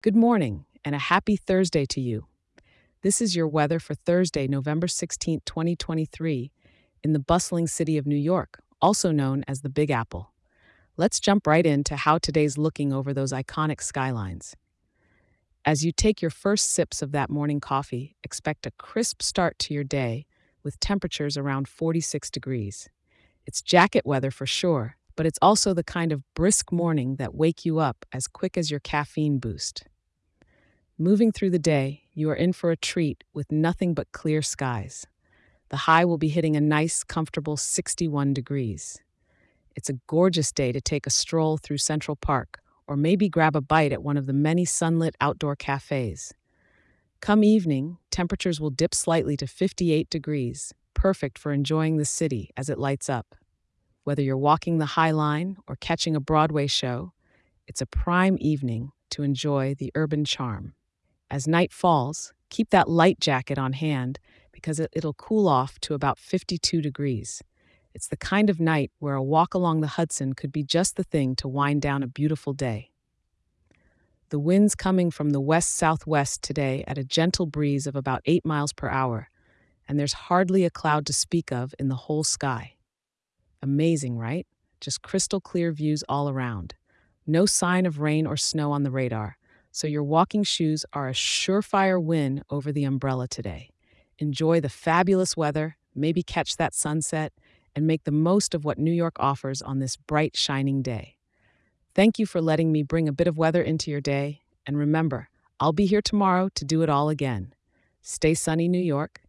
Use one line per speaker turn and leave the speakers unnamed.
Good morning and a happy Thursday to you. This is your weather for Thursday, November 16, 2023, in the bustling city of New York, also known as the Big Apple. Let's jump right into how today's looking over those iconic skylines. As you take your first sips of that morning coffee, expect a crisp start to your day with temperatures around 46 degrees. It's jacket weather for sure, but it's also the kind of brisk morning that wake you up as quick as your caffeine boost. Moving through the day, you are in for a treat with nothing but clear skies. The high will be hitting a nice, comfortable 61 degrees. It's a gorgeous day to take a stroll through Central Park or maybe grab a bite at one of the many sunlit outdoor cafes. Come evening, temperatures will dip slightly to 58 degrees, perfect for enjoying the city as it lights up. Whether you're walking the High Line or catching a Broadway show, it's a prime evening to enjoy the urban charm. As night falls, keep that light jacket on hand because it, will cool off to about 52 degrees. It's the kind of night where a walk along the Hudson could be just the thing to wind down a beautiful day. The wind's coming from the west southwest today at a gentle breeze of about 8 miles per hour, and there's hardly a cloud to speak of in the whole sky. Amazing, right? Just crystal clear views all around. No sign of rain or snow on the radar, so your walking shoes are a surefire win over the umbrella today. Enjoy the fabulous weather, maybe catch that sunset, and make the most of what New York offers on this bright, shining day. Thank you for letting me bring a bit of weather into your day, and remember, I'll be here tomorrow to do it all again. Stay sunny, New York,